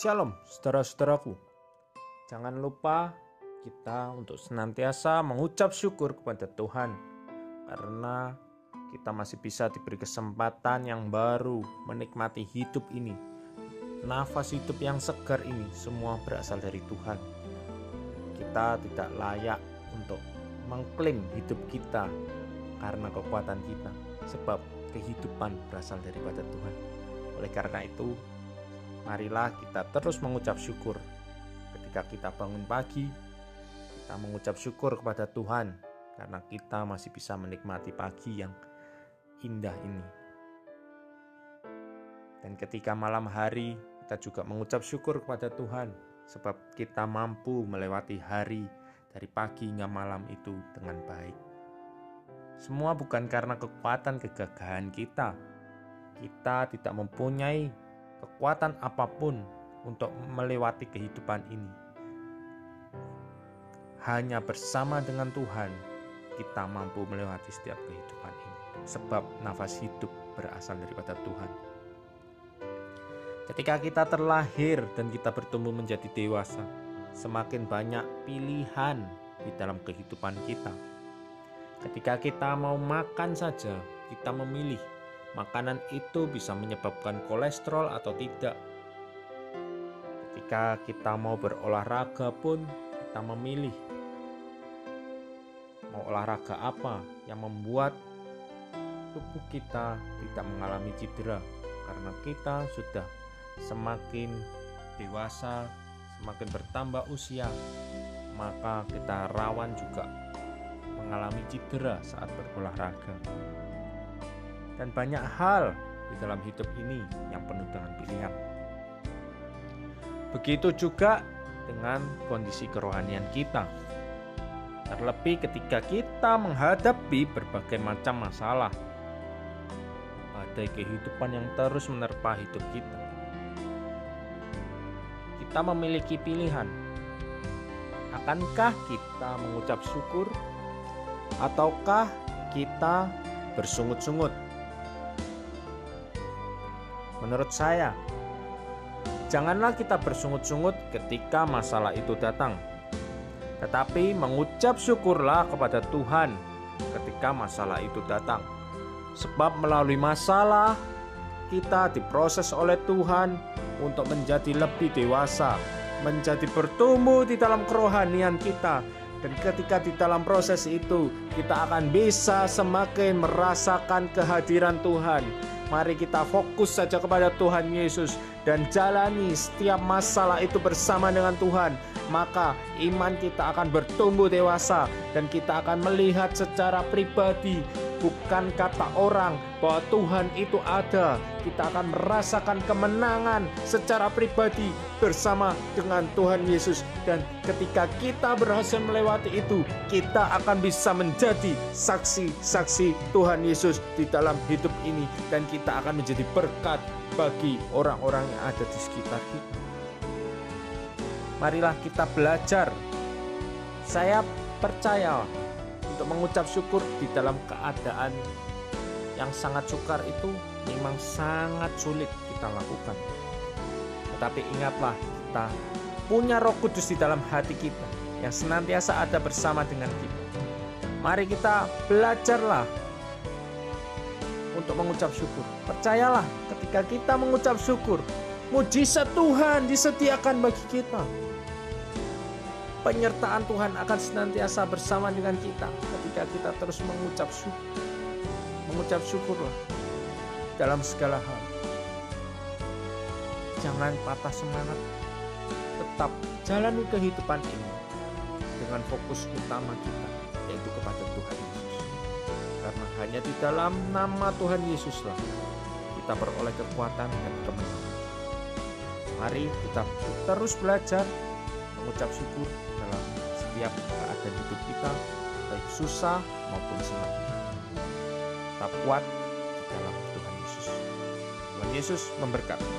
Shalom saudara-saudaraku. Jangan lupa kita untuk senantiasa mengucap syukur kepada Tuhan karena kita masih bisa diberi kesempatan yang baru menikmati hidup ini. Nafas hidup yang segar ini semua berasal dari Tuhan. Kita tidak layak untuk mengklaim hidup kita karena kekuatan kita sebab kehidupan berasal daripada Tuhan. Oleh karena itu, marilah kita terus mengucap syukur ketika kita bangun pagi. Kita mengucap syukur kepada Tuhan karena kita masih bisa menikmati pagi yang indah ini. Dan ketika malam hari, kita juga mengucap syukur kepada Tuhan sebab kita mampu melewati hari dari pagi hingga malam itu dengan baik. Semua bukan karena kekuatan kegagahan kita. Kita tidak mempunyai kekuatan apa pun untuk melewati kehidupan ini. Hanya bersama dengan Tuhan kita mampu melewati setiap kehidupan ini. Sebab nafas hidup berasal daripada Tuhan. Ketika kita terlahir dan kita bertumbuh menjadi dewasa, semakin banyak pilihan di dalam kehidupan kita. Ketika kita mau makan saja, kita memilih makanan itu bisa menyebabkan kolesterol atau tidak. Ketika kita mau berolahraga pun, kita memilih mau olahraga apa yang membuat tubuh kita tidak mengalami cedera karena kita sudah semakin dewasa, semakin bertambah usia, maka kita rawan juga mengalami cedera saat berolahraga. Dan banyak hal di dalam hidup ini yang penuh dengan pilihan. Begitu juga dengan kondisi kerohanian kita. Terlebih ketika kita menghadapi berbagai macam masalah, badai kehidupan yang terus menerpa hidup kita. Kita memiliki pilihan. Akankah kita mengucap syukur ataukah kita bersungut-sungut? Menurut saya, janganlah kita bersungut-sungut ketika masalah itu datang tetapi mengucap syukurlah kepada Tuhan ketika masalah itu datang. Sebab melalui masalah kita diproses oleh Tuhan untuk menjadi lebih dewasa, menjadi bertumbuh di dalam kerohanian kita. Dan ketika di dalam proses itu, kita akan bisa semakin merasakan kehadiran Tuhan. Mari kita fokus saja kepada Tuhan Yesus dan jalani setiap masalah itu bersama dengan Tuhan maka iman kita akan bertumbuh dewasa dan kita akan melihat secara pribadi bukan kata orang bahwa Tuhan itu ada. Kita akan merasakan kemenangan secara pribadi bersama dengan Tuhan Yesus. Dan ketika kita berhasil melewati itu, kita akan bisa menjadi saksi-saksi Tuhan Yesus di dalam hidup ini. Dan kita akan menjadi berkat bagi orang-orang yang ada di sekitar kita marilah kita belajar. Saya percaya untuk mengucap syukur di dalam keadaan yang sangat sukar itu memang sangat sulit kita lakukan. Tetapi ingatlah kita punya Roh Kudus di dalam hati kita yang senantiasa ada bersama dengan kita. Mari kita belajarlah untuk mengucap syukur. Percayalah ketika kita mengucap syukur, mujizat Tuhan disediakan bagi kita penyertaan Tuhan akan senantiasa bersama dengan kita ketika kita terus mengucap syukur. Mengucap syukurlah dalam segala hal. Jangan patah semangat. Tetap jalani kehidupan ini dengan fokus utama kita yaitu kepada Tuhan Yesus. Karena hanya di dalam nama Tuhan Yesuslah kita beroleh kekuatan dan kemenangan. Mari kita terus belajar mengucap syukur dalam setiap keadaan hidup kita, baik susah maupun senang. Tetap kuat di dalam Tuhan Yesus. Tuhan Yesus memberkati.